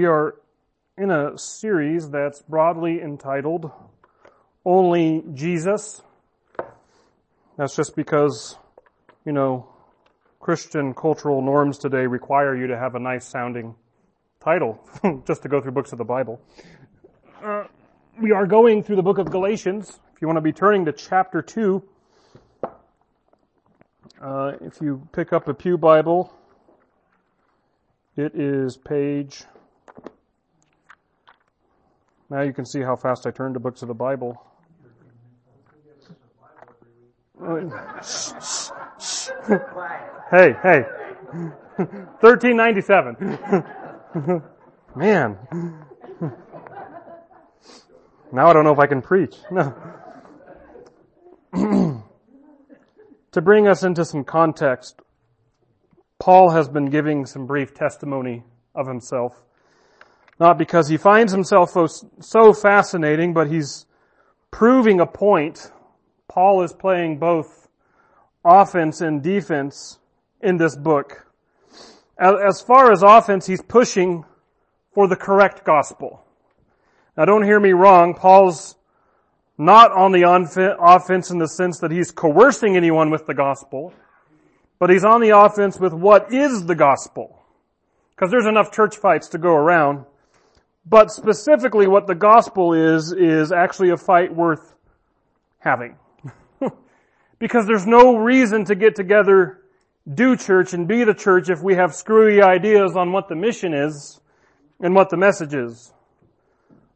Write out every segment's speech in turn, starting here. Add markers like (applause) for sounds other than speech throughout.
we are in a series that's broadly entitled Only Jesus. That's just because, you know, Christian cultural norms today require you to have a nice sounding title (laughs) just to go through books of the Bible. Uh, we are going through the book of Galatians. If you want to be turning to chapter 2, uh, if you pick up a Pew Bible, it is page. Now you can see how fast I turn to books of the Bible. hey, hey. 1397. Man. Now I don't know if I can preach. No. (clears throat) to bring us into some context, Paul has been giving some brief testimony of himself. Not because he finds himself so fascinating, but he's proving a point. Paul is playing both offense and defense in this book. As far as offense, he's pushing for the correct gospel. Now don't hear me wrong, Paul's not on the offense in the sense that he's coercing anyone with the gospel, but he's on the offense with what is the gospel. Because there's enough church fights to go around. But specifically what the gospel is, is actually a fight worth having. (laughs) because there's no reason to get together, do church, and be the church if we have screwy ideas on what the mission is and what the message is.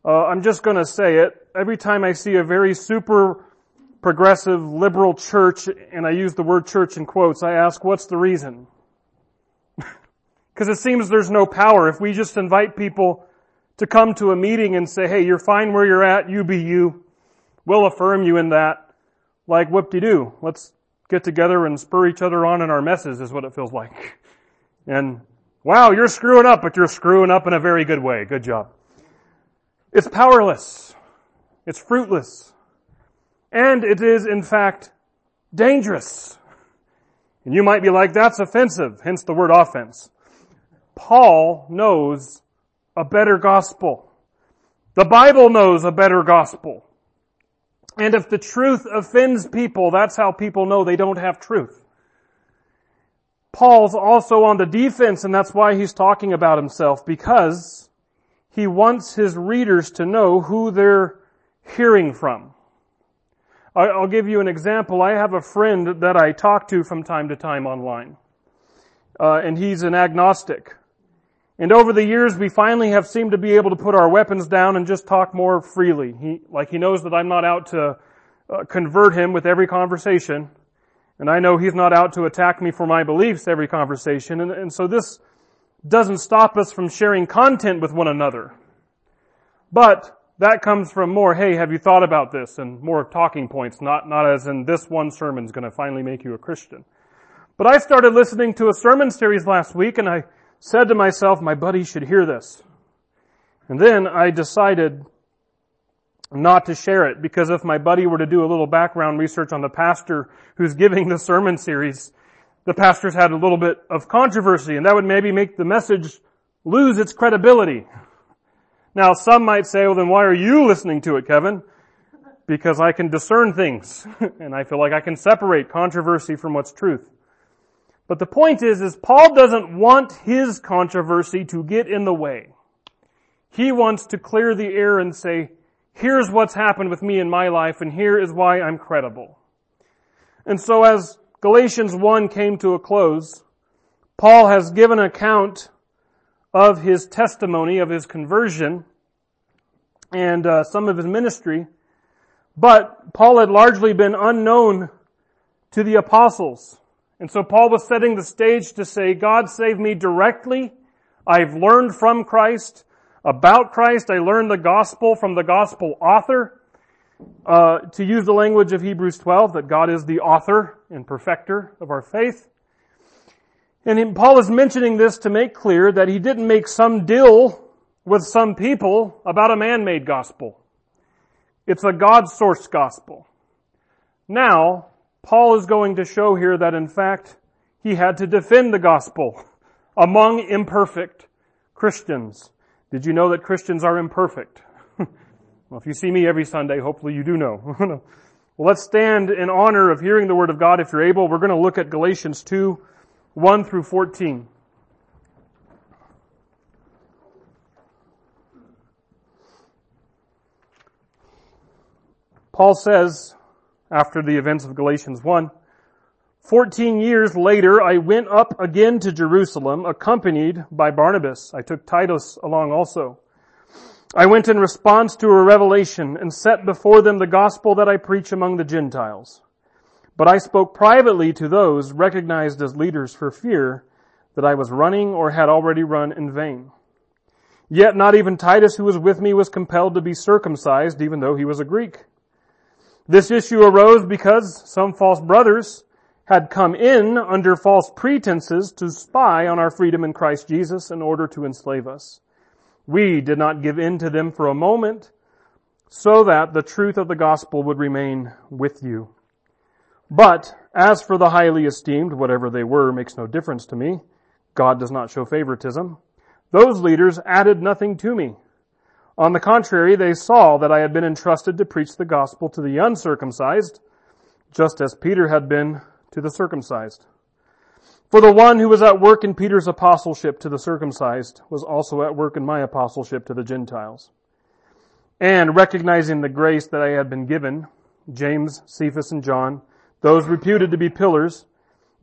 Uh, I'm just gonna say it. Every time I see a very super progressive liberal church, and I use the word church in quotes, I ask, what's the reason? (laughs) Because it seems there's no power. If we just invite people to come to a meeting and say, hey, you're fine where you're at, you be you, we'll affirm you in that, like whoop-de-doo. Let's get together and spur each other on in our messes is what it feels like. And wow, you're screwing up, but you're screwing up in a very good way. Good job. It's powerless. It's fruitless. And it is, in fact, dangerous. And you might be like, that's offensive, hence the word offense. Paul knows a better gospel. The Bible knows a better gospel. And if the truth offends people, that's how people know they don't have truth. Paul's also on the defense and that's why he's talking about himself because he wants his readers to know who they're hearing from. I'll give you an example. I have a friend that I talk to from time to time online. Uh, and he's an agnostic. And over the years, we finally have seemed to be able to put our weapons down and just talk more freely. He, like he knows that I'm not out to uh, convert him with every conversation. And I know he's not out to attack me for my beliefs every conversation. And, and so this doesn't stop us from sharing content with one another. But that comes from more, hey, have you thought about this? And more talking points, not, not as in this one sermon's gonna finally make you a Christian. But I started listening to a sermon series last week and I said to myself, my buddy should hear this. And then I decided not to share it because if my buddy were to do a little background research on the pastor who's giving the sermon series, the pastors had a little bit of controversy and that would maybe make the message lose its credibility. Now some might say, well then why are you listening to it, Kevin? Because I can discern things (laughs) and I feel like I can separate controversy from what's truth. But the point is, is Paul doesn't want his controversy to get in the way. He wants to clear the air and say, here's what's happened with me in my life and here is why I'm credible. And so as Galatians 1 came to a close, Paul has given account of his testimony, of his conversion, and uh, some of his ministry, but Paul had largely been unknown to the apostles. And so Paul was setting the stage to say, God saved me directly. I've learned from Christ. About Christ, I learned the gospel from the gospel author. Uh, to use the language of Hebrews 12, that God is the author and perfecter of our faith. And Paul is mentioning this to make clear that he didn't make some deal with some people about a man-made gospel. It's a God source gospel. Now, Paul is going to show here that in fact, he had to defend the gospel among imperfect Christians. Did you know that Christians are imperfect? (laughs) well, if you see me every Sunday, hopefully you do know. (laughs) well, let's stand in honor of hearing the Word of God if you're able. We're going to look at Galatians 2, 1 through 14. Paul says, after the events of Galatians 1, Fourteen years later, I went up again to Jerusalem, accompanied by Barnabas. I took Titus along also. I went in response to a revelation and set before them the gospel that I preach among the Gentiles. But I spoke privately to those recognized as leaders for fear that I was running or had already run in vain. Yet not even Titus who was with me was compelled to be circumcised even though he was a Greek. This issue arose because some false brothers had come in under false pretenses to spy on our freedom in Christ Jesus in order to enslave us. We did not give in to them for a moment so that the truth of the gospel would remain with you. But as for the highly esteemed, whatever they were makes no difference to me. God does not show favoritism. Those leaders added nothing to me. On the contrary, they saw that I had been entrusted to preach the gospel to the uncircumcised, just as Peter had been to the circumcised. For the one who was at work in Peter's apostleship to the circumcised was also at work in my apostleship to the Gentiles. And recognizing the grace that I had been given, James, Cephas, and John, those reputed to be pillars,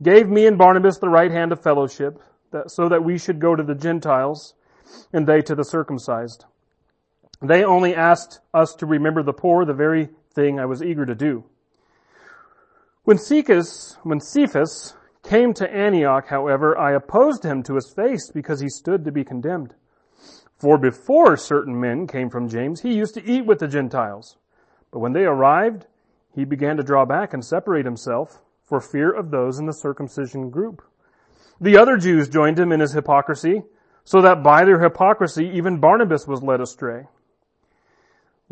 gave me and Barnabas the right hand of fellowship, that, so that we should go to the Gentiles and they to the circumcised. They only asked us to remember the poor, the very thing I was eager to do. When Cephas, when Cephas came to Antioch, however, I opposed him to his face because he stood to be condemned. For before certain men came from James, he used to eat with the Gentiles. But when they arrived, he began to draw back and separate himself for fear of those in the circumcision group. The other Jews joined him in his hypocrisy, so that by their hypocrisy even Barnabas was led astray.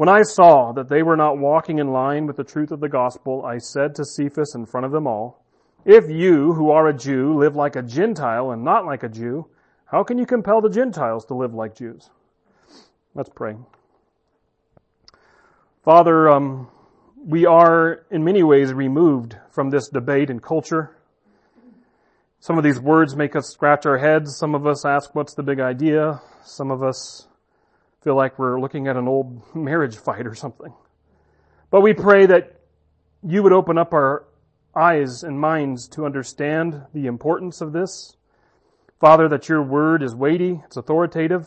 When I saw that they were not walking in line with the truth of the gospel, I said to Cephas in front of them all, If you, who are a Jew, live like a Gentile and not like a Jew, how can you compel the Gentiles to live like Jews? Let's pray. Father, um, we are in many ways removed from this debate and culture. Some of these words make us scratch our heads. Some of us ask, what's the big idea? Some of us feel like we're looking at an old (laughs) marriage fight or something. But we pray that you would open up our eyes and minds to understand the importance of this. Father, that your word is weighty, it's authoritative,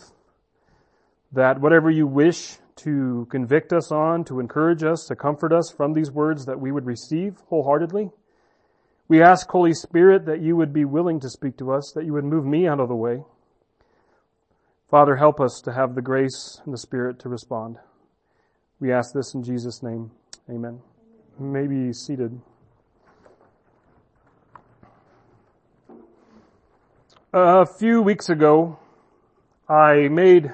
that whatever you wish to convict us on, to encourage us, to comfort us from these words that we would receive wholeheartedly. We ask, Holy Spirit, that you would be willing to speak to us, that you would move me out of the way, Father, help us to have the grace and the Spirit to respond. We ask this in Jesus' name. Amen. You may be seated. A few weeks ago, I made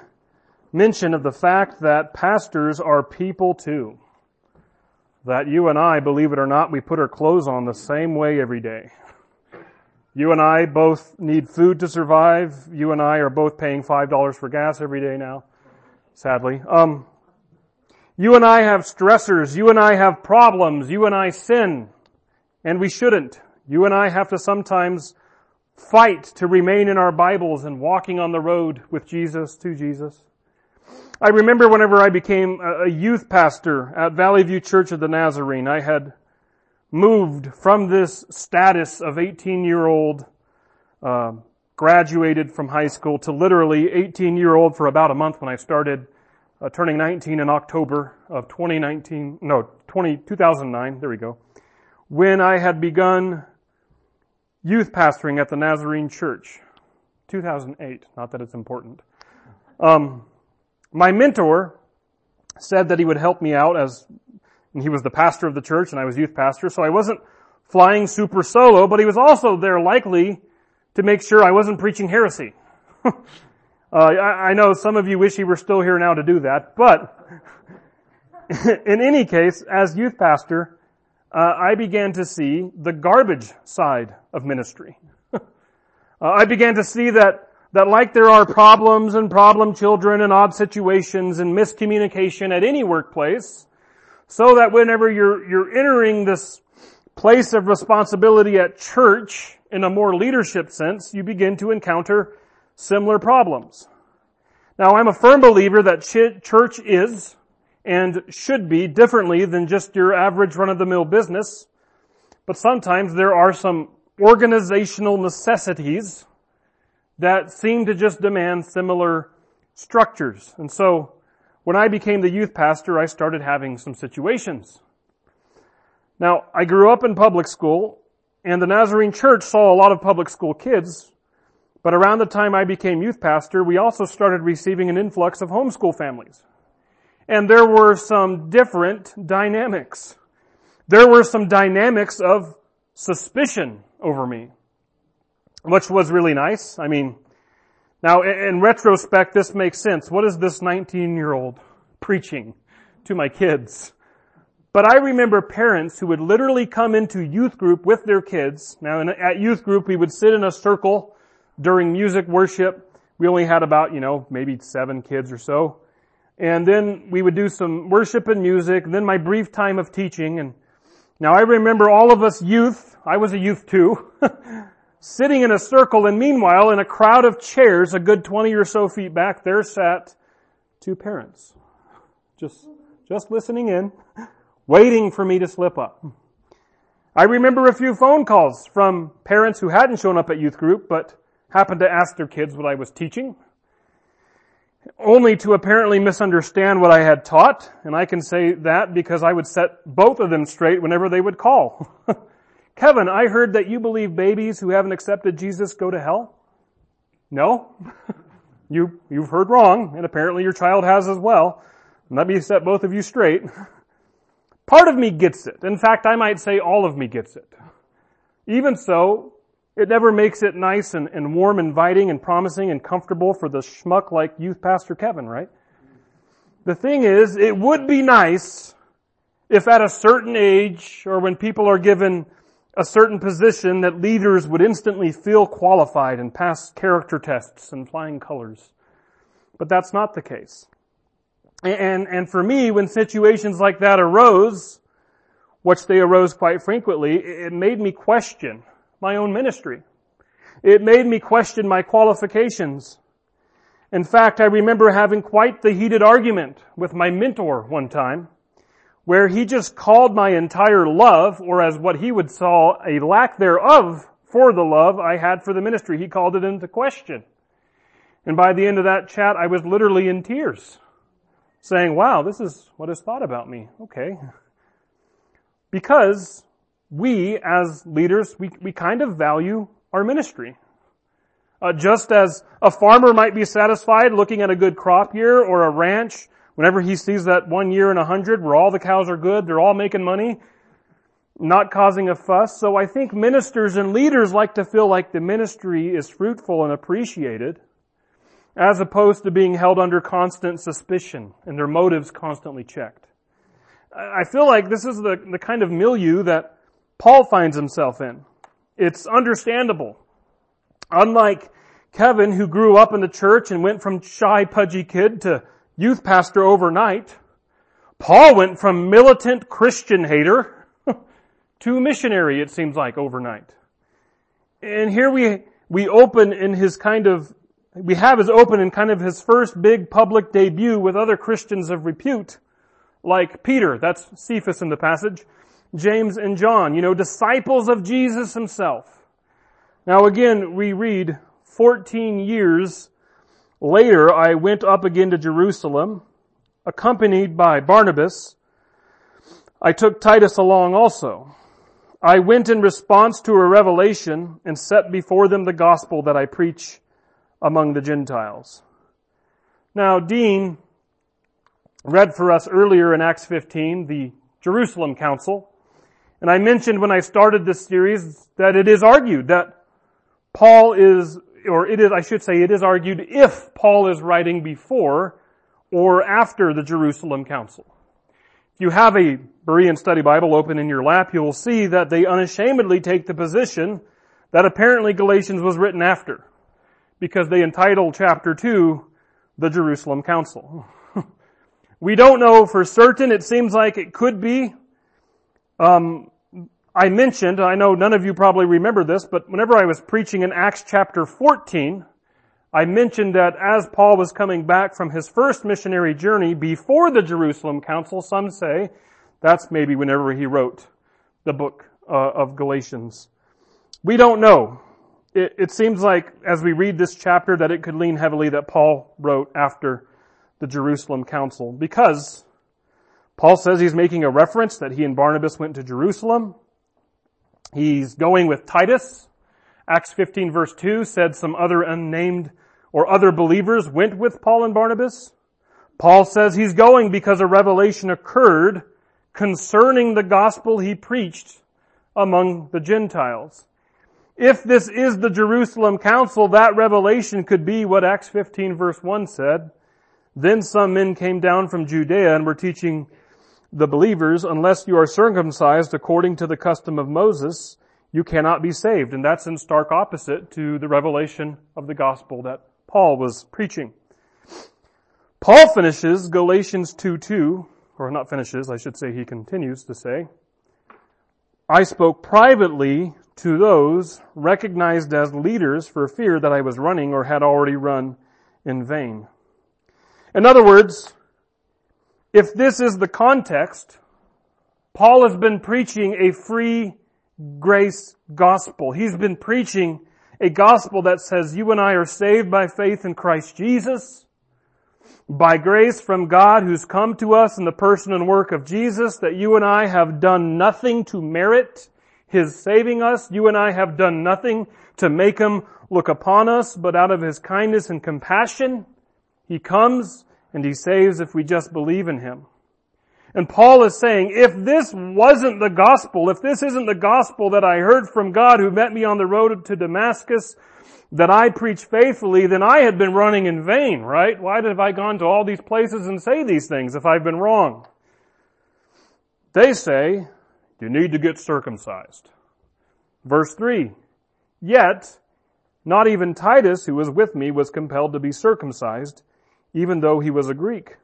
mention of the fact that pastors are people too. That you and I, believe it or not, we put our clothes on the same way every day. You and I both need food to survive. You and I are both paying $5 for gas every day now, sadly. Um, you and I have stressors. You and I have problems. You and I sin. And we shouldn't. You and I have to sometimes fight to remain in our Bibles and walking on the road with Jesus to Jesus. I remember whenever I became a youth pastor at Valley View Church of the Nazarene, I had moved from this status of 18 year old, uh, graduated from high school to literally 18 year old for about a month when I started uh, turning 19 in October of 2019, no, 20, 2009, there we go, when I had begun youth pastoring at the Nazarene Church. 2008, not that it's important. Um, my mentor said that he would help me out as and he was the pastor of the church and I was youth pastor, so I wasn't flying super solo, but he was also there likely to make sure I wasn't preaching heresy. (laughs) uh, I, I, know some of you wish he were still here now to do that, but (laughs) in any case, as youth pastor, uh, I began to see the garbage side of ministry. (laughs) uh, I began to see that that like there are problems and problem children and odd situations and miscommunication at any workplace, so that whenever you're, you're entering this place of responsibility at church in a more leadership sense, you begin to encounter similar problems. Now I'm a firm believer that church is and should be differently than just your average run-of-the-mill business, but sometimes there are some organizational necessities that seem to just demand similar structures. And so when I became the youth pastor, I started having some situations. Now, I grew up in public school and the Nazarene church saw a lot of public school kids, but around the time I became youth pastor, we also started receiving an influx of homeschool families. And there were some different dynamics. There were some dynamics of suspicion over me which was really nice. I mean, now in retrospect, this makes sense. What is this 19 year old preaching to my kids? But I remember parents who would literally come into youth group with their kids. Now at youth group, we would sit in a circle during music worship. We only had about, you know, maybe seven kids or so. And then we would do some worship and music, and then my brief time of teaching. And now I remember all of us youth, I was a youth too, (laughs) sitting in a circle, and meanwhile, in a crowd of chairs, a good 20 or so feet back, there sat two parents. Just, just listening in, waiting for me to slip up. I remember a few phone calls from parents who hadn't shown up at youth group, but happened to ask their kids what I was teaching, only to apparently misunderstand what I had taught, and I can say that because I would set both of them straight whenever they would call. (laughs) Kevin, I heard that you believe babies who haven't accepted Jesus go to hell. No? (laughs) you, you've heard wrong, and apparently your child has as well. Let me set both of you straight. (laughs) Part of me gets it. In fact, I might say all of me gets it. Even so, it never makes it nice and, and warm, inviting, and promising and comfortable for the schmuck like youth pastor Kevin, right? The thing is, it would be nice if at a certain age or when people are given a certain position that leaders would instantly feel qualified and pass character tests and flying colors. But that's not the case. And, and for me, when situations like that arose, which they arose quite frequently, it made me question my own ministry. It made me question my qualifications. In fact, I remember having quite the heated argument with my mentor one time where he just called my entire love, or as what he would saw a lack thereof for the love I had for the ministry, he called it into question. And by the end of that chat, I was literally in tears, saying, wow, this is what is thought about me. Okay. Because we, as leaders, we, we kind of value our ministry. Uh, just as a farmer might be satisfied looking at a good crop year or a ranch Whenever he sees that one year in a hundred where all the cows are good, they're all making money, not causing a fuss. So I think ministers and leaders like to feel like the ministry is fruitful and appreciated as opposed to being held under constant suspicion and their motives constantly checked. I feel like this is the, the kind of milieu that Paul finds himself in. It's understandable. Unlike Kevin, who grew up in the church and went from shy, pudgy kid to youth pastor overnight. Paul went from militant Christian hater (laughs) to missionary, it seems like, overnight. And here we, we open in his kind of, we have his open in kind of his first big public debut with other Christians of repute, like Peter, that's Cephas in the passage, James and John, you know, disciples of Jesus himself. Now again, we read 14 years Later, I went up again to Jerusalem, accompanied by Barnabas. I took Titus along also. I went in response to a revelation and set before them the gospel that I preach among the Gentiles. Now, Dean read for us earlier in Acts 15 the Jerusalem Council, and I mentioned when I started this series that it is argued that Paul is or it is, I should say, it is argued if Paul is writing before or after the Jerusalem Council. If you have a Berean Study Bible open in your lap, you will see that they unashamedly take the position that apparently Galatians was written after. because they entitle chapter 2 the Jerusalem Council. (laughs) we don't know for certain. It seems like it could be. Um, I mentioned, I know none of you probably remember this, but whenever I was preaching in Acts chapter 14, I mentioned that as Paul was coming back from his first missionary journey before the Jerusalem Council, some say that's maybe whenever he wrote the book uh, of Galatians. We don't know. It, it seems like as we read this chapter that it could lean heavily that Paul wrote after the Jerusalem Council because Paul says he's making a reference that he and Barnabas went to Jerusalem. He's going with Titus. Acts 15 verse 2 said some other unnamed or other believers went with Paul and Barnabas. Paul says he's going because a revelation occurred concerning the gospel he preached among the Gentiles. If this is the Jerusalem Council, that revelation could be what Acts 15 verse 1 said. Then some men came down from Judea and were teaching the believers, unless you are circumcised according to the custom of Moses, you cannot be saved. And that's in stark opposite to the revelation of the gospel that Paul was preaching. Paul finishes Galatians 2-2, or not finishes, I should say he continues to say, I spoke privately to those recognized as leaders for fear that I was running or had already run in vain. In other words, if this is the context, Paul has been preaching a free grace gospel. He's been preaching a gospel that says you and I are saved by faith in Christ Jesus, by grace from God who's come to us in the person and work of Jesus, that you and I have done nothing to merit His saving us. You and I have done nothing to make Him look upon us, but out of His kindness and compassion, He comes and He saves if we just believe in Him. And Paul is saying, if this wasn't the gospel, if this isn't the gospel that I heard from God who met me on the road to Damascus, that I preach faithfully, then I had been running in vain, right? Why have I gone to all these places and say these things if I've been wrong? They say, you need to get circumcised. Verse 3, yet, not even Titus, who was with me, was compelled to be circumcised, even though he was a Greek.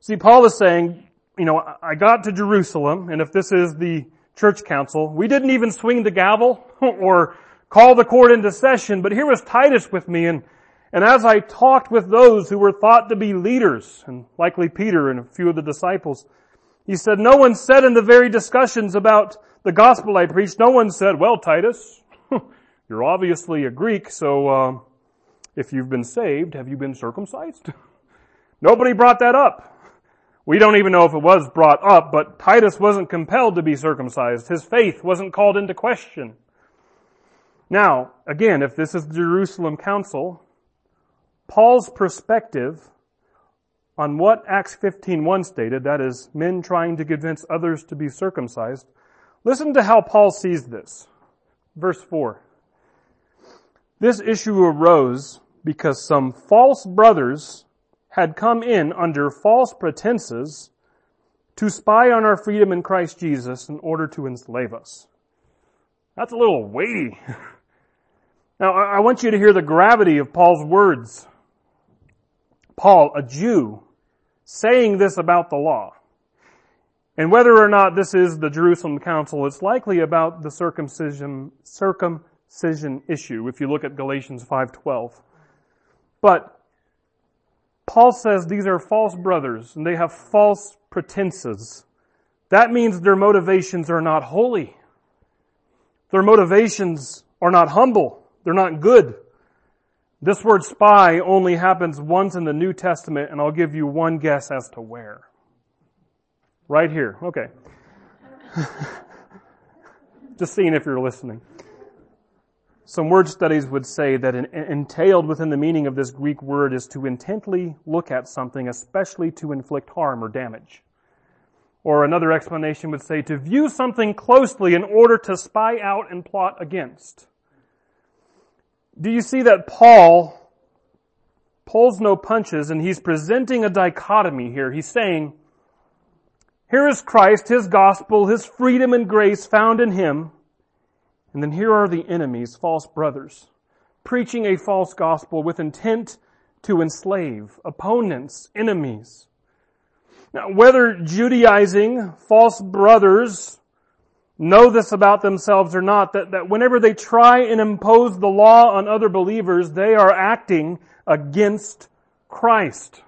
See, Paul is saying, you know, I got to Jerusalem, and if this is the church council, we didn't even swing the gavel (laughs) or call the court into session, but here was Titus with me, and, and as I talked with those who were thought to be leaders, and likely Peter and a few of the disciples, he said, no one said in the very discussions about the gospel I preached, no one said, well, Titus, (laughs) you're obviously a Greek, so, uh, if you've been saved, have you been circumcised? (laughs) Nobody brought that up. We don't even know if it was brought up, but Titus wasn't compelled to be circumcised. His faith wasn't called into question. Now, again, if this is the Jerusalem Council, Paul's perspective on what Acts 15.1 stated, that is, men trying to convince others to be circumcised, listen to how Paul sees this. Verse 4. This issue arose because some false brothers had come in under false pretenses to spy on our freedom in Christ Jesus in order to enslave us. That's a little weighty. (laughs) now, I want you to hear the gravity of Paul's words. Paul, a Jew, saying this about the law. And whether or not this is the Jerusalem Council, it's likely about the circumcision, circumcision issue, if you look at Galatians 5.12. But Paul says these are false brothers and they have false pretenses. That means their motivations are not holy. Their motivations are not humble. They're not good. This word spy only happens once in the New Testament and I'll give you one guess as to where. Right here. Okay. (laughs) Just seeing if you're listening. Some word studies would say that entailed within the meaning of this Greek word is to intently look at something, especially to inflict harm or damage. Or another explanation would say to view something closely in order to spy out and plot against. Do you see that Paul pulls no punches and he's presenting a dichotomy here. He's saying, here is Christ, His gospel, His freedom and grace found in Him. And then here are the enemies, false brothers, preaching a false gospel with intent to enslave opponents, enemies. Now, whether Judaizing false brothers know this about themselves or not, that, that whenever they try and impose the law on other believers, they are acting against Christ.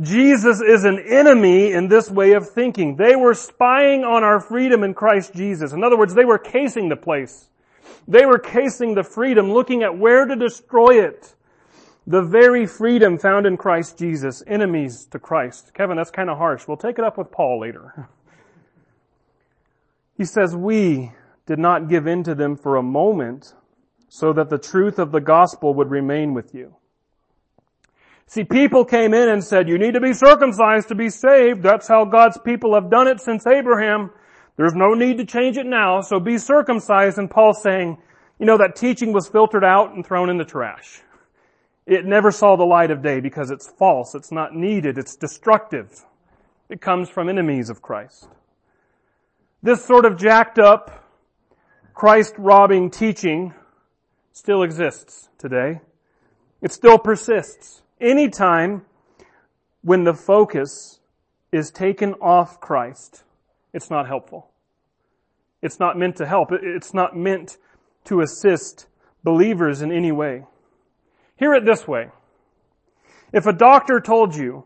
Jesus is an enemy in this way of thinking. They were spying on our freedom in Christ Jesus. In other words, they were casing the place. They were casing the freedom, looking at where to destroy it. The very freedom found in Christ Jesus, enemies to Christ. Kevin, that's kind of harsh. We'll take it up with Paul later. (laughs) He says, we did not give in to them for a moment so that the truth of the gospel would remain with you. See, people came in and said, you need to be circumcised to be saved. That's how God's people have done it since Abraham. There's no need to change it now, so be circumcised. And Paul's saying, you know, that teaching was filtered out and thrown in the trash. It never saw the light of day because it's false, it's not needed, it's destructive. It comes from enemies of Christ. This sort of jacked up, Christ robbing teaching still exists today. It still persists. Anytime when the focus is taken off Christ, it's not helpful. It's not meant to help. It's not meant to assist believers in any way. Hear it this way. If a doctor told you,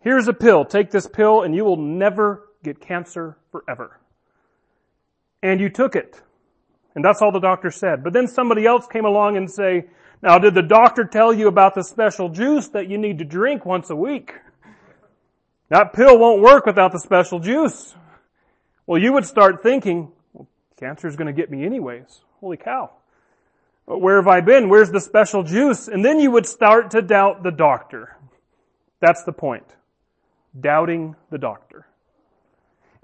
here's a pill, take this pill and you will never get cancer forever. And you took it. And that's all the doctor said. But then somebody else came along and say, now, did the doctor tell you about the special juice that you need to drink once a week? That pill won't work without the special juice. Well, you would start thinking, well, cancer is going to get me anyways. Holy cow. But Where have I been? Where's the special juice? And then you would start to doubt the doctor. That's the point. Doubting the doctor.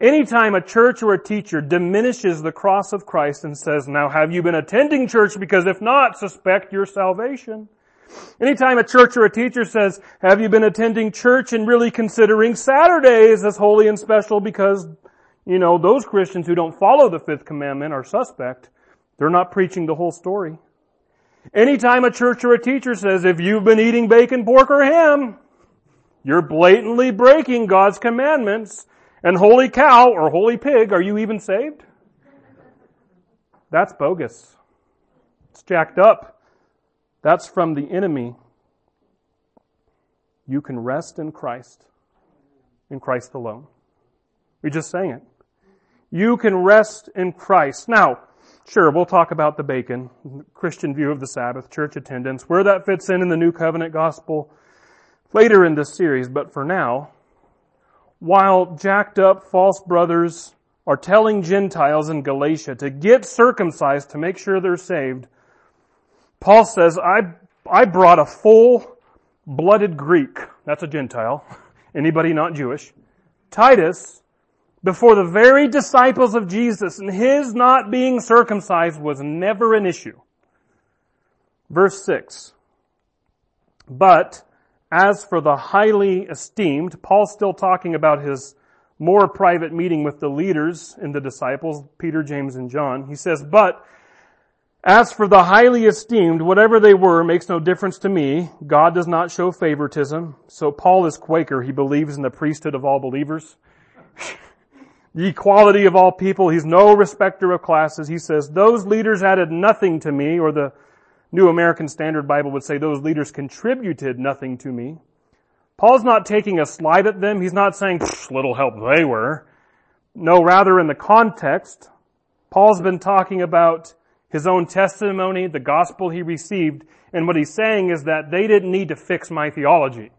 Anytime a church or a teacher diminishes the cross of Christ and says, now have you been attending church? Because if not, suspect your salvation. Anytime a church or a teacher says, have you been attending church and really considering Saturdays as holy and special because, you know, those Christians who don't follow the fifth commandment are suspect. They're not preaching the whole story. Anytime a church or a teacher says, if you've been eating bacon, pork, or ham, you're blatantly breaking God's commandments and holy cow or holy pig, are you even saved? That's bogus. It's jacked up. That's from the enemy. You can rest in Christ, in Christ alone. We just sang it. You can rest in Christ. Now, sure, we'll talk about the bacon, Christian view of the Sabbath, church attendance, where that fits in in the New Covenant gospel later in this series, but for now, while jacked up false brothers are telling Gentiles in Galatia to get circumcised to make sure they're saved, Paul says, I, I brought a full blooded Greek. That's a Gentile. (laughs) Anybody not Jewish. Titus, before the very disciples of Jesus and his not being circumcised was never an issue. Verse 6. But as for the highly esteemed, Paul's still talking about his more private meeting with the leaders and the disciples, Peter, James, and John. He says, but as for the highly esteemed, whatever they were makes no difference to me. God does not show favoritism. So Paul is Quaker. He believes in the priesthood of all believers. (laughs) the equality of all people. He's no respecter of classes. He says, those leaders added nothing to me, or the New American Standard Bible would say those leaders contributed nothing to me. Paul's not taking a slide at them. He's not saying, little help they were. No, rather in the context, Paul's been talking about his own testimony, the gospel he received, and what he's saying is that they didn't need to fix my theology.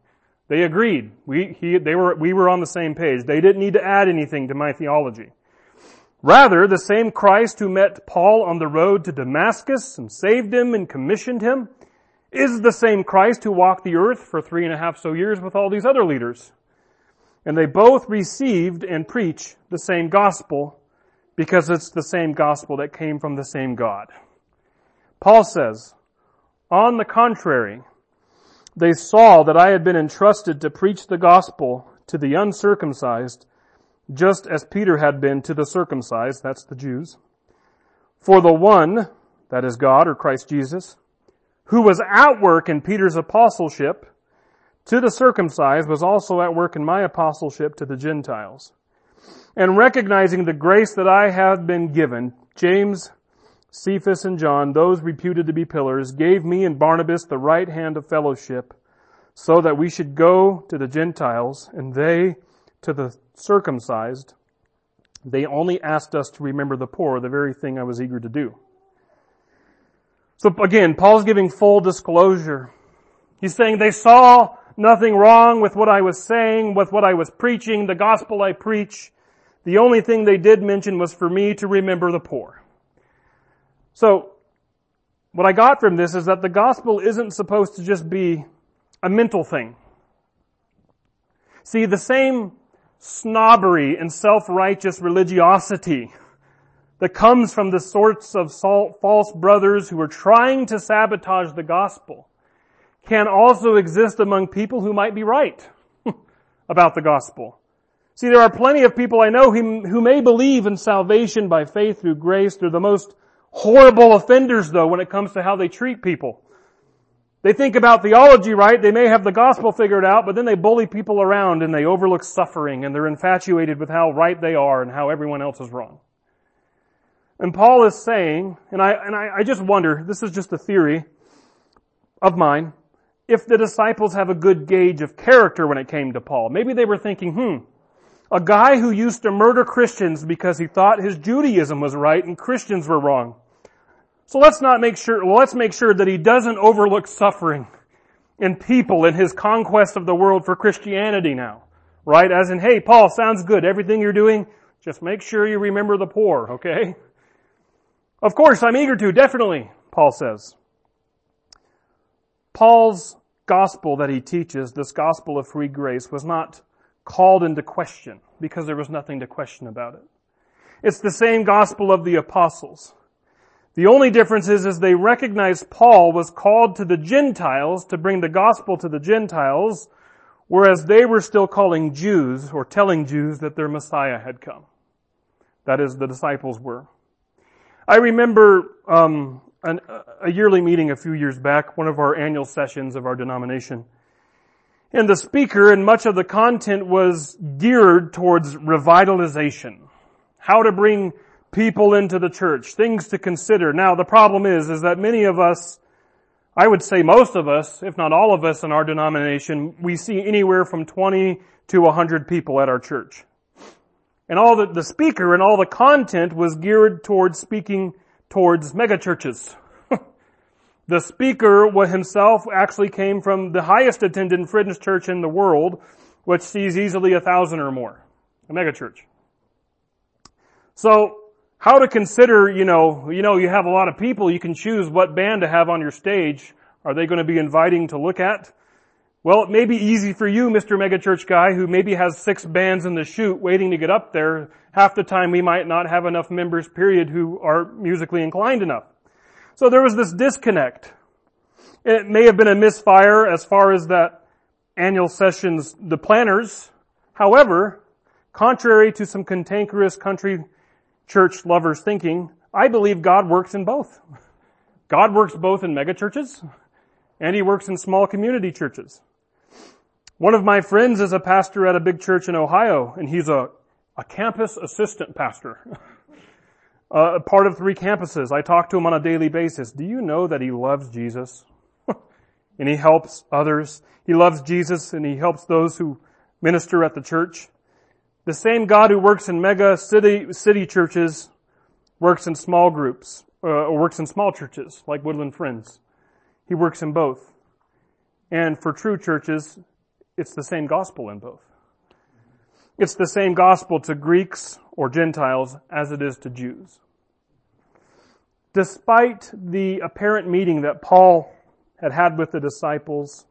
They agreed. We, he, they were, we were on the same page. They didn't need to add anything to my theology. Rather, the same Christ who met Paul on the road to Damascus and saved him and commissioned him is the same Christ who walked the earth for three and a half so years with all these other leaders. And they both received and preach the same gospel because it's the same gospel that came from the same God. Paul says, on the contrary, they saw that I had been entrusted to preach the gospel to the uncircumcised just as Peter had been to the circumcised, that's the Jews. For the one, that is God or Christ Jesus, who was at work in Peter's apostleship to the circumcised was also at work in my apostleship to the Gentiles. And recognizing the grace that I have been given, James, Cephas, and John, those reputed to be pillars, gave me and Barnabas the right hand of fellowship so that we should go to the Gentiles and they to the circumcised. They only asked us to remember the poor, the very thing I was eager to do. So again, Paul's giving full disclosure. He's saying they saw nothing wrong with what I was saying, with what I was preaching, the gospel I preach. The only thing they did mention was for me to remember the poor. So, what I got from this is that the gospel isn't supposed to just be a mental thing. See, the same snobbery and self-righteous religiosity that comes from the sorts of false brothers who are trying to sabotage the gospel can also exist among people who might be right (laughs) about the gospel. See, there are plenty of people I know who, who may believe in salvation by faith through grace. They're the most horrible offenders though when it comes to how they treat people. They think about theology right, they may have the gospel figured out, but then they bully people around and they overlook suffering and they're infatuated with how right they are and how everyone else is wrong. And Paul is saying, and I, and I, I just wonder, this is just a theory of mine, if the disciples have a good gauge of character when it came to Paul. Maybe they were thinking, hmm, a guy who used to murder Christians because he thought his Judaism was right and Christians were wrong. So let's not make sure, let's make sure that he doesn't overlook suffering in people in his conquest of the world for Christianity now. Right? As in, hey, Paul, sounds good. Everything you're doing, just make sure you remember the poor, okay? Of course, I'm eager to, definitely, Paul says. Paul's gospel that he teaches, this gospel of free grace, was not called into question because there was nothing to question about it. It's the same gospel of the apostles. The only difference is, is they recognized Paul was called to the Gentiles to bring the gospel to the Gentiles, whereas they were still calling Jews or telling Jews that their Messiah had come. That is, the disciples were. I remember um, an, a yearly meeting a few years back, one of our annual sessions of our denomination. And the speaker and much of the content was geared towards revitalization. How to bring people into the church, things to consider. Now the problem is, is that many of us, I would say most of us, if not all of us in our denomination, we see anywhere from 20 to 100 people at our church. And all the, the speaker and all the content was geared towards speaking towards megachurches. (laughs) the speaker himself actually came from the highest attended Friends church in the world, which sees easily a thousand or more. A megachurch. So, how to consider, you know, you know, you have a lot of people, you can choose what band to have on your stage. Are they going to be inviting to look at? Well, it may be easy for you, Mr. Megachurch guy, who maybe has six bands in the chute waiting to get up there. Half the time we might not have enough members, period, who are musically inclined enough. So there was this disconnect. It may have been a misfire as far as that annual sessions, the planners. However, contrary to some cantankerous country church lovers thinking, I believe God works in both. God works both in megachurches and he works in small community churches. One of my friends is a pastor at a big church in Ohio, and he's a, a campus assistant pastor. (laughs) uh, part of three campuses. I talk to him on a daily basis. Do you know that he loves Jesus? (laughs) and he helps others. He loves Jesus and he helps those who minister at the church. The same God who works in mega city, city churches works in small groups, uh, or works in small churches like Woodland Friends. He works in both. And for true churches, it's the same gospel in both. It's the same gospel to Greeks or Gentiles as it is to Jews. Despite the apparent meeting that Paul had had with the disciples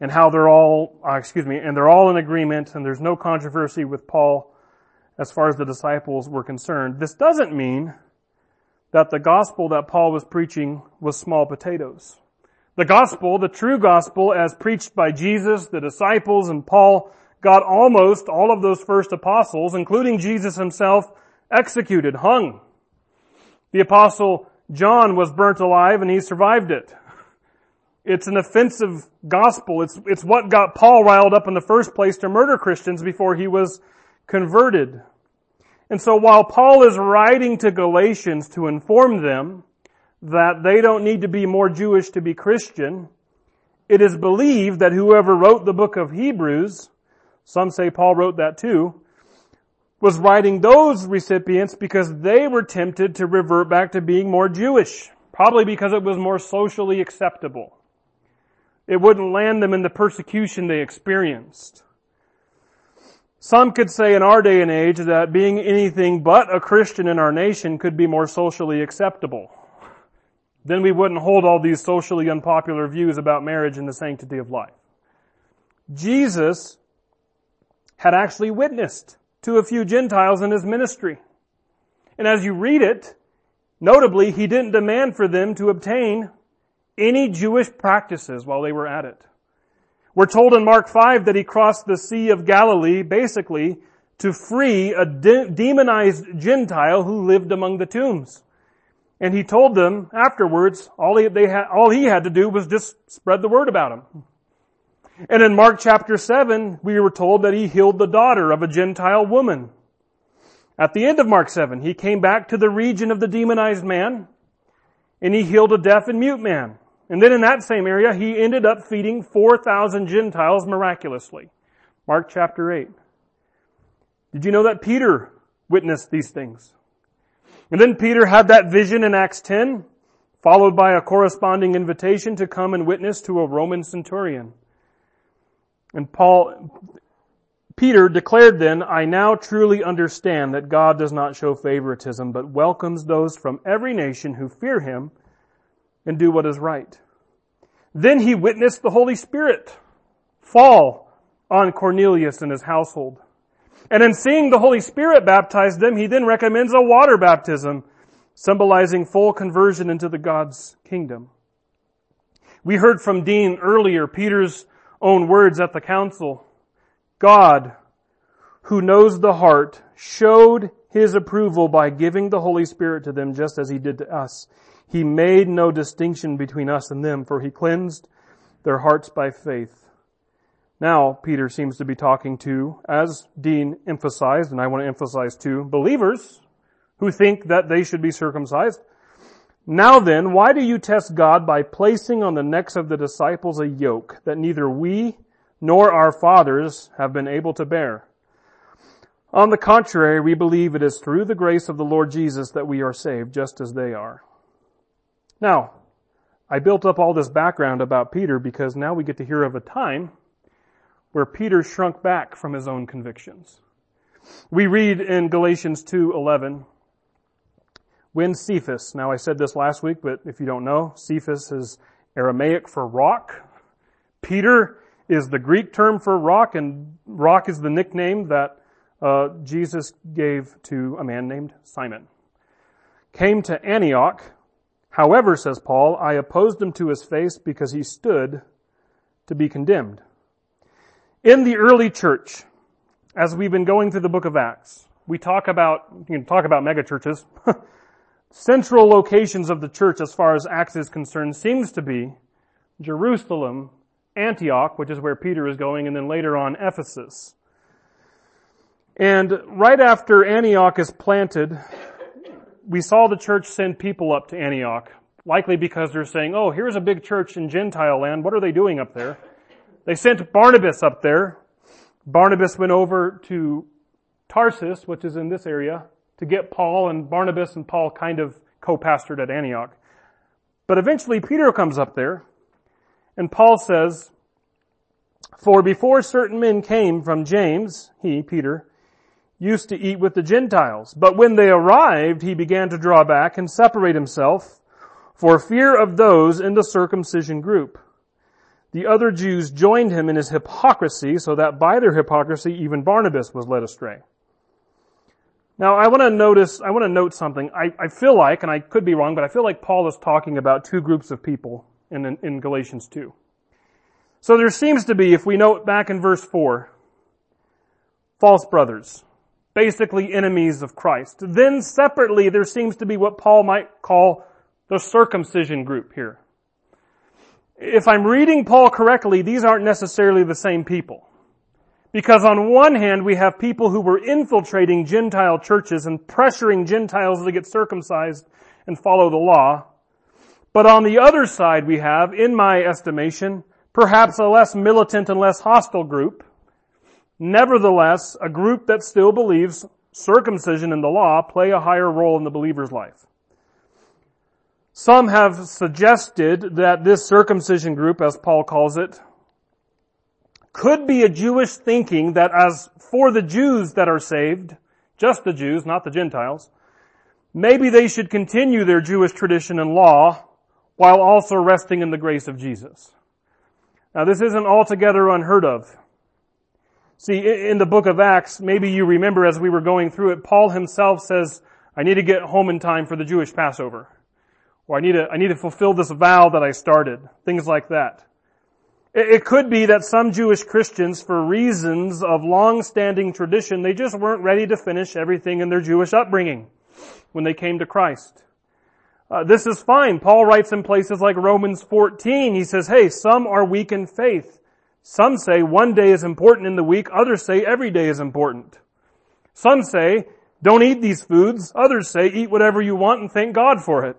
and how they're all, uh, excuse me, and they're all in agreement and there's no controversy with Paul as far as the disciples were concerned, this doesn't mean that the gospel that Paul was preaching was small potatoes. The gospel, the true gospel as preached by Jesus, the disciples, and Paul got almost all of those first apostles, including Jesus himself, executed, hung. The apostle John was burnt alive and he survived it. It's an offensive gospel. It's, it's what got Paul riled up in the first place to murder Christians before he was converted. And so while Paul is writing to Galatians to inform them that they don't need to be more Jewish to be Christian, it is believed that whoever wrote the book of Hebrews, some say Paul wrote that too, was writing those recipients because they were tempted to revert back to being more Jewish. Probably because it was more socially acceptable. It wouldn't land them in the persecution they experienced. Some could say in our day and age that being anything but a Christian in our nation could be more socially acceptable. Then we wouldn't hold all these socially unpopular views about marriage and the sanctity of life. Jesus had actually witnessed to a few Gentiles in his ministry. And as you read it, notably, he didn't demand for them to obtain any Jewish practices while they were at it. We're told in Mark 5 that he crossed the Sea of Galilee basically to free a de- demonized Gentile who lived among the tombs. And he told them afterwards, all he, had, all he had to do was just spread the word about him. And in Mark chapter 7, we were told that he healed the daughter of a Gentile woman. At the end of Mark 7, he came back to the region of the demonized man, and he healed a deaf and mute man. And then in that same area, he ended up feeding 4,000 Gentiles miraculously. Mark chapter 8. Did you know that Peter witnessed these things? And then Peter had that vision in Acts 10, followed by a corresponding invitation to come and witness to a Roman centurion. And Paul, Peter declared then, I now truly understand that God does not show favoritism, but welcomes those from every nation who fear him and do what is right. Then he witnessed the Holy Spirit fall on Cornelius and his household. And in seeing the Holy Spirit baptize them, he then recommends a water baptism, symbolizing full conversion into the God's kingdom. We heard from Dean earlier, Peter's own words at the council. God, who knows the heart, showed his approval by giving the Holy Spirit to them just as he did to us. He made no distinction between us and them, for he cleansed their hearts by faith. Now, Peter seems to be talking to, as Dean emphasized, and I want to emphasize too, believers who think that they should be circumcised. Now then, why do you test God by placing on the necks of the disciples a yoke that neither we nor our fathers have been able to bear? On the contrary, we believe it is through the grace of the Lord Jesus that we are saved, just as they are. Now, I built up all this background about Peter because now we get to hear of a time where Peter shrunk back from his own convictions. We read in Galatians 2:11 when Cephas, now I said this last week, but if you don't know, Cephas is Aramaic for rock. Peter is the Greek term for rock, and rock is the nickname that uh, Jesus gave to a man named Simon. Came to Antioch. However, says Paul, I opposed him to his face because he stood to be condemned. In the early church, as we've been going through the book of Acts, we talk about, you can talk about megachurches. (laughs) central locations of the church as far as Acts is concerned seems to be Jerusalem, Antioch, which is where Peter is going, and then later on Ephesus. And right after Antioch is planted, we saw the church send people up to Antioch, likely because they're saying, oh, here's a big church in Gentile land. What are they doing up there? They sent Barnabas up there. Barnabas went over to Tarsus, which is in this area, to get Paul and Barnabas and Paul kind of co-pastored at Antioch. But eventually Peter comes up there and Paul says, for before certain men came from James, he, Peter, used to eat with the Gentiles. But when they arrived, he began to draw back and separate himself for fear of those in the circumcision group. The other Jews joined him in his hypocrisy so that by their hypocrisy even Barnabas was led astray. Now, I want to notice, I want to note something. I, I, feel like, and I could be wrong, but I feel like Paul is talking about two groups of people in, in, Galatians 2. So there seems to be, if we note back in verse 4, false brothers, basically enemies of Christ. Then separately, there seems to be what Paul might call the circumcision group here. If I'm reading Paul correctly, these aren't necessarily the same people. Because on one hand, we have people who were infiltrating Gentile churches and pressuring Gentiles to get circumcised and follow the law. But on the other side, we have, in my estimation, perhaps a less militant and less hostile group. Nevertheless, a group that still believes circumcision and the law play a higher role in the believer's life. Some have suggested that this circumcision group, as Paul calls it, could be a Jewish thinking that as for the Jews that are saved, just the Jews, not the Gentiles, maybe they should continue their Jewish tradition and law while also resting in the grace of Jesus. Now this isn't altogether unheard of. See, in the book of Acts, maybe you remember as we were going through it, Paul himself says, I need to get home in time for the Jewish Passover. Or I need to, I need to fulfill this vow that I started. Things like that. It could be that some Jewish Christians, for reasons of long-standing tradition, they just weren't ready to finish everything in their Jewish upbringing when they came to Christ. Uh, this is fine. Paul writes in places like Romans 14. He says, hey, some are weak in faith. Some say one day is important in the week. Others say every day is important. Some say, don't eat these foods. Others say, eat whatever you want and thank God for it.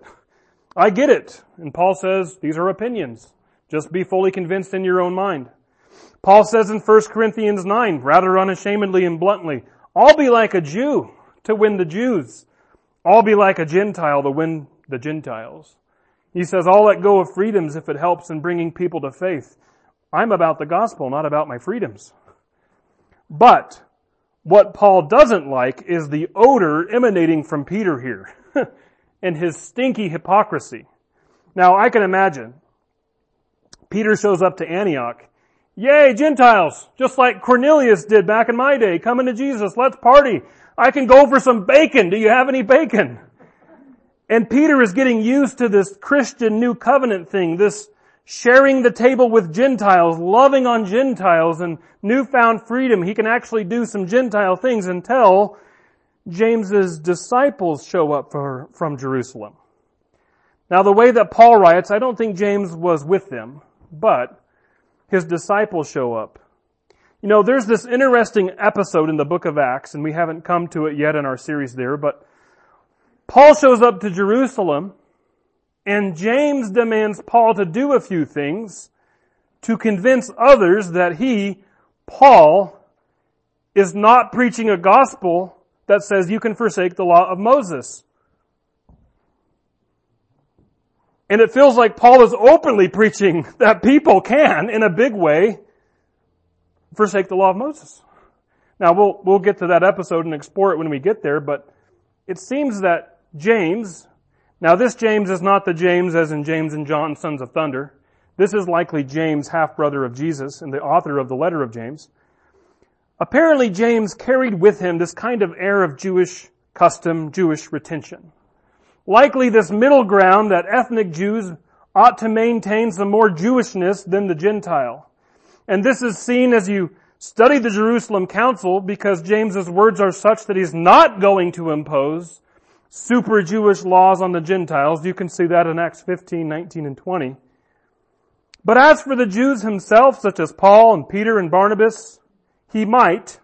I get it. And Paul says, these are opinions. Just be fully convinced in your own mind. Paul says in 1 Corinthians 9, rather unashamedly and bluntly, I'll be like a Jew to win the Jews. I'll be like a Gentile to win the Gentiles. He says, I'll let go of freedoms if it helps in bringing people to faith. I'm about the gospel, not about my freedoms. But what Paul doesn't like is the odor emanating from Peter here (laughs) and his stinky hypocrisy. Now I can imagine Peter shows up to Antioch. Yay, Gentiles! Just like Cornelius did back in my day, coming to Jesus, let's party. I can go for some bacon. Do you have any bacon? And Peter is getting used to this Christian new covenant thing, this sharing the table with Gentiles, loving on Gentiles and newfound freedom. He can actually do some Gentile things until James's disciples show up for, from Jerusalem. Now the way that Paul writes, I don't think James was with them, but his disciples show up. You know, there's this interesting episode in the book of Acts, and we haven't come to it yet in our series there, but Paul shows up to Jerusalem and James demands Paul to do a few things to convince others that he, Paul, is not preaching a gospel that says you can forsake the law of Moses. And it feels like Paul is openly preaching (laughs) that people can, in a big way, forsake the law of Moses. Now we'll, we'll get to that episode and explore it when we get there, but it seems that James, now this James is not the James as in James and John, sons of thunder. This is likely James, half-brother of Jesus and the author of the letter of James. Apparently James carried with him this kind of air of Jewish custom, Jewish retention. Likely this middle ground that ethnic Jews ought to maintain some more Jewishness than the Gentile. And this is seen as you study the Jerusalem Council because James's words are such that he's not going to impose super Jewish laws on the Gentiles. You can see that in Acts 15, 19, and 20. But as for the Jews himself, such as Paul and Peter and Barnabas, he might,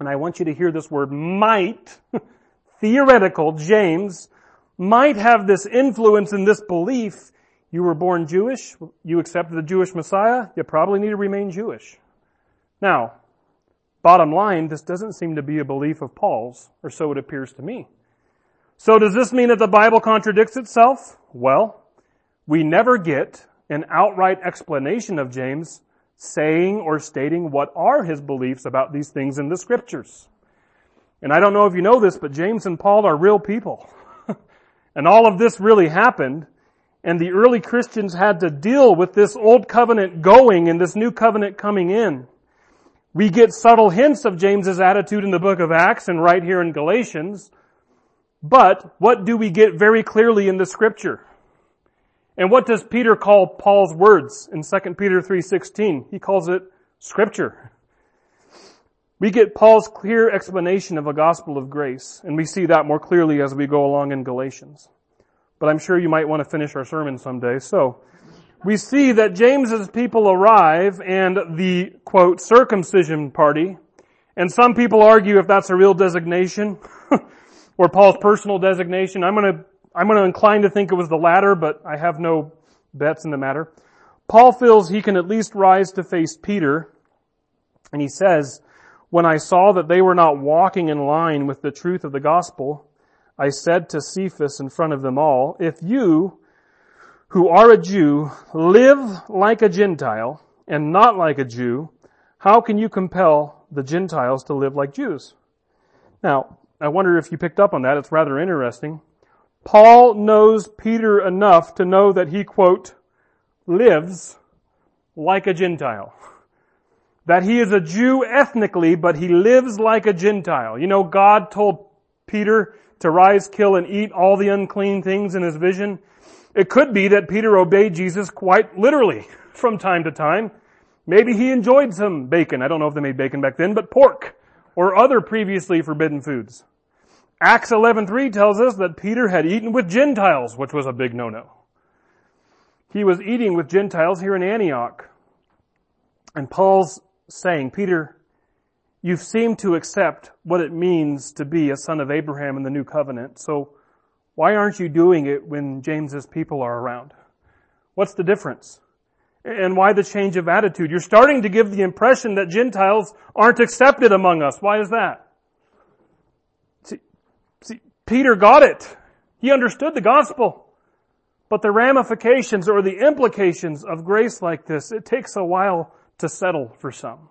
and I want you to hear this word might, (laughs) theoretical, James, might have this influence and this belief. You were born Jewish, you accepted the Jewish Messiah, you probably need to remain Jewish. Now, bottom line, this doesn't seem to be a belief of Paul's, or so it appears to me. So does this mean that the Bible contradicts itself? Well, we never get an outright explanation of James saying or stating what are his beliefs about these things in the scriptures. And I don't know if you know this, but James and Paul are real people. (laughs) and all of this really happened. And the early Christians had to deal with this old covenant going and this new covenant coming in. We get subtle hints of James's attitude in the book of Acts and right here in Galatians. But what do we get very clearly in the scripture? And what does Peter call Paul's words in 2 Peter 3:16? He calls it scripture. We get Paul's clear explanation of a gospel of grace, and we see that more clearly as we go along in Galatians. but I'm sure you might want to finish our sermon someday. So, we see that James's people arrive and the quote circumcision party, and some people argue if that's a real designation (laughs) or Paul's personal designation. I'm to I'm to incline to think it was the latter, but I have no bets in the matter. Paul feels he can at least rise to face Peter, and he says, when I saw that they were not walking in line with the truth of the gospel, I said to Cephas in front of them all, if you, who are a Jew, live like a Gentile and not like a Jew, how can you compel the Gentiles to live like Jews? Now, I wonder if you picked up on that. It's rather interesting. Paul knows Peter enough to know that he, quote, lives like a Gentile. That he is a Jew ethnically, but he lives like a Gentile. You know, God told Peter to rise, kill, and eat all the unclean things in his vision. It could be that Peter obeyed Jesus quite literally from time to time. Maybe he enjoyed some bacon. I don't know if they made bacon back then, but pork or other previously forbidden foods. Acts 11:3 tells us that Peter had eaten with Gentiles, which was a big no-no. He was eating with Gentiles here in Antioch. And Paul's saying, Peter, you've seemed to accept what it means to be a son of Abraham in the new covenant. So why aren't you doing it when James's people are around? What's the difference? And why the change of attitude? You're starting to give the impression that Gentiles aren't accepted among us. Why is that? See, see, Peter got it. He understood the gospel. But the ramifications or the implications of grace like this, it takes a while to settle for some.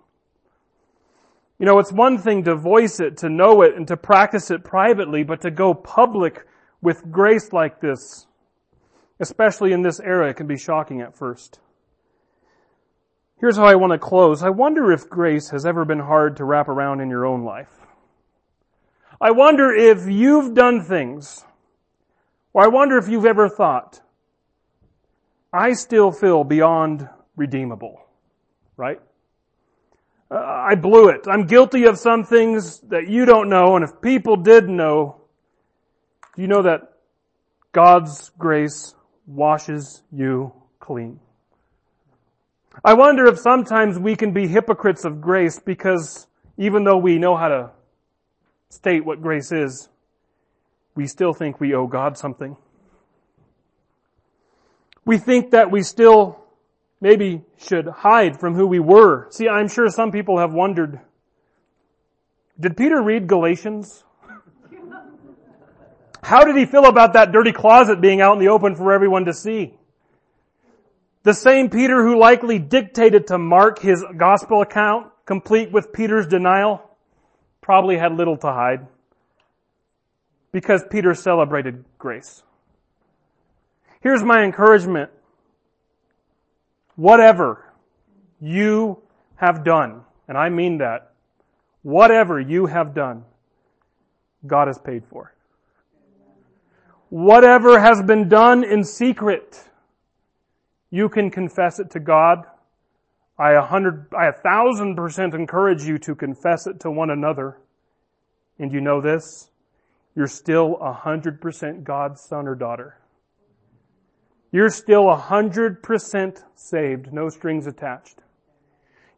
You know, it's one thing to voice it, to know it, and to practice it privately, but to go public with grace like this, especially in this era, it can be shocking at first. Here's how I want to close. I wonder if grace has ever been hard to wrap around in your own life. I wonder if you've done things, or I wonder if you've ever thought, I still feel beyond redeemable, right? Uh, I blew it. I'm guilty of some things that you don't know, and if people did know, you know that God's grace washes you clean. I wonder if sometimes we can be hypocrites of grace because even though we know how to state what grace is, we still think we owe God something. We think that we still maybe should hide from who we were. See, I'm sure some people have wondered, did Peter read Galatians? How did he feel about that dirty closet being out in the open for everyone to see? The same Peter who likely dictated to Mark his gospel account, complete with Peter's denial, probably had little to hide because Peter celebrated grace. Here's my encouragement. Whatever you have done, and I mean that, whatever you have done, God has paid for. Whatever has been done in secret, you can confess it to God. I a hundred, I a thousand percent encourage you to confess it to one another. And you know this? You're still a hundred percent God's son or daughter. You're still a hundred percent saved, no strings attached.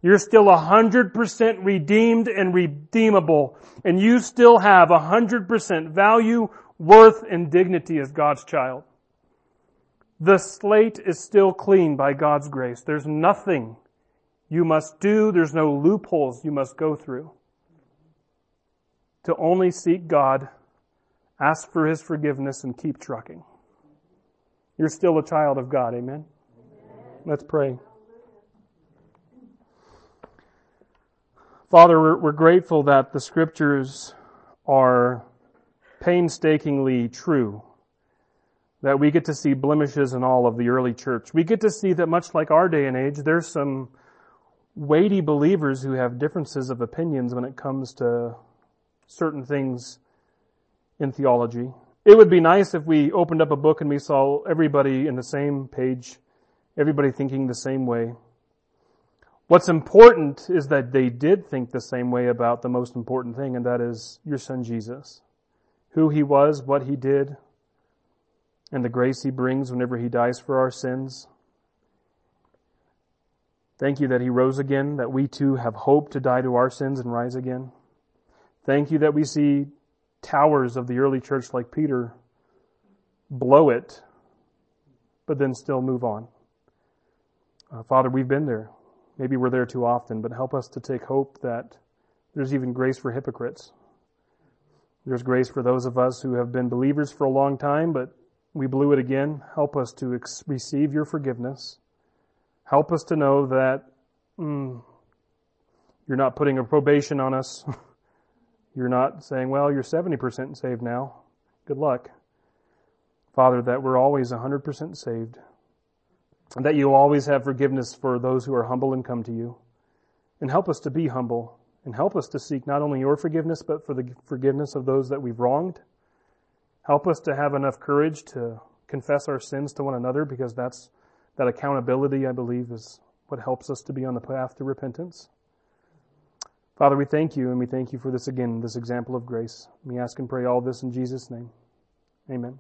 You're still a hundred percent redeemed and redeemable, and you still have a hundred percent value, worth, and dignity as God's child. The slate is still clean by God's grace. There's nothing you must do. There's no loopholes you must go through. To only seek God, ask for His forgiveness, and keep trucking. You're still a child of God. Amen? Let's pray. Father, we're, we're grateful that the scriptures are painstakingly true. That we get to see blemishes in all of the early church. We get to see that much like our day and age, there's some weighty believers who have differences of opinions when it comes to certain things in theology. It would be nice if we opened up a book and we saw everybody in the same page, everybody thinking the same way. What's important is that they did think the same way about the most important thing, and that is your son Jesus. Who he was, what he did, and the grace he brings whenever he dies for our sins. Thank you that he rose again, that we too have hope to die to our sins and rise again. Thank you that we see towers of the early church like Peter blow it, but then still move on. Uh, Father, we've been there. Maybe we're there too often, but help us to take hope that there's even grace for hypocrites. There's grace for those of us who have been believers for a long time, but we blew it again. Help us to ex- receive your forgiveness. Help us to know that mm, you're not putting a probation on us. (laughs) you're not saying, well, you're 70% saved now. Good luck. Father, that we're always 100% saved. And that you always have forgiveness for those who are humble and come to you. And help us to be humble and help us to seek not only your forgiveness, but for the forgiveness of those that we've wronged. Help us to have enough courage to confess our sins to one another because that's, that accountability, I believe, is what helps us to be on the path to repentance. Father, we thank you and we thank you for this again, this example of grace. We ask and pray all this in Jesus' name. Amen.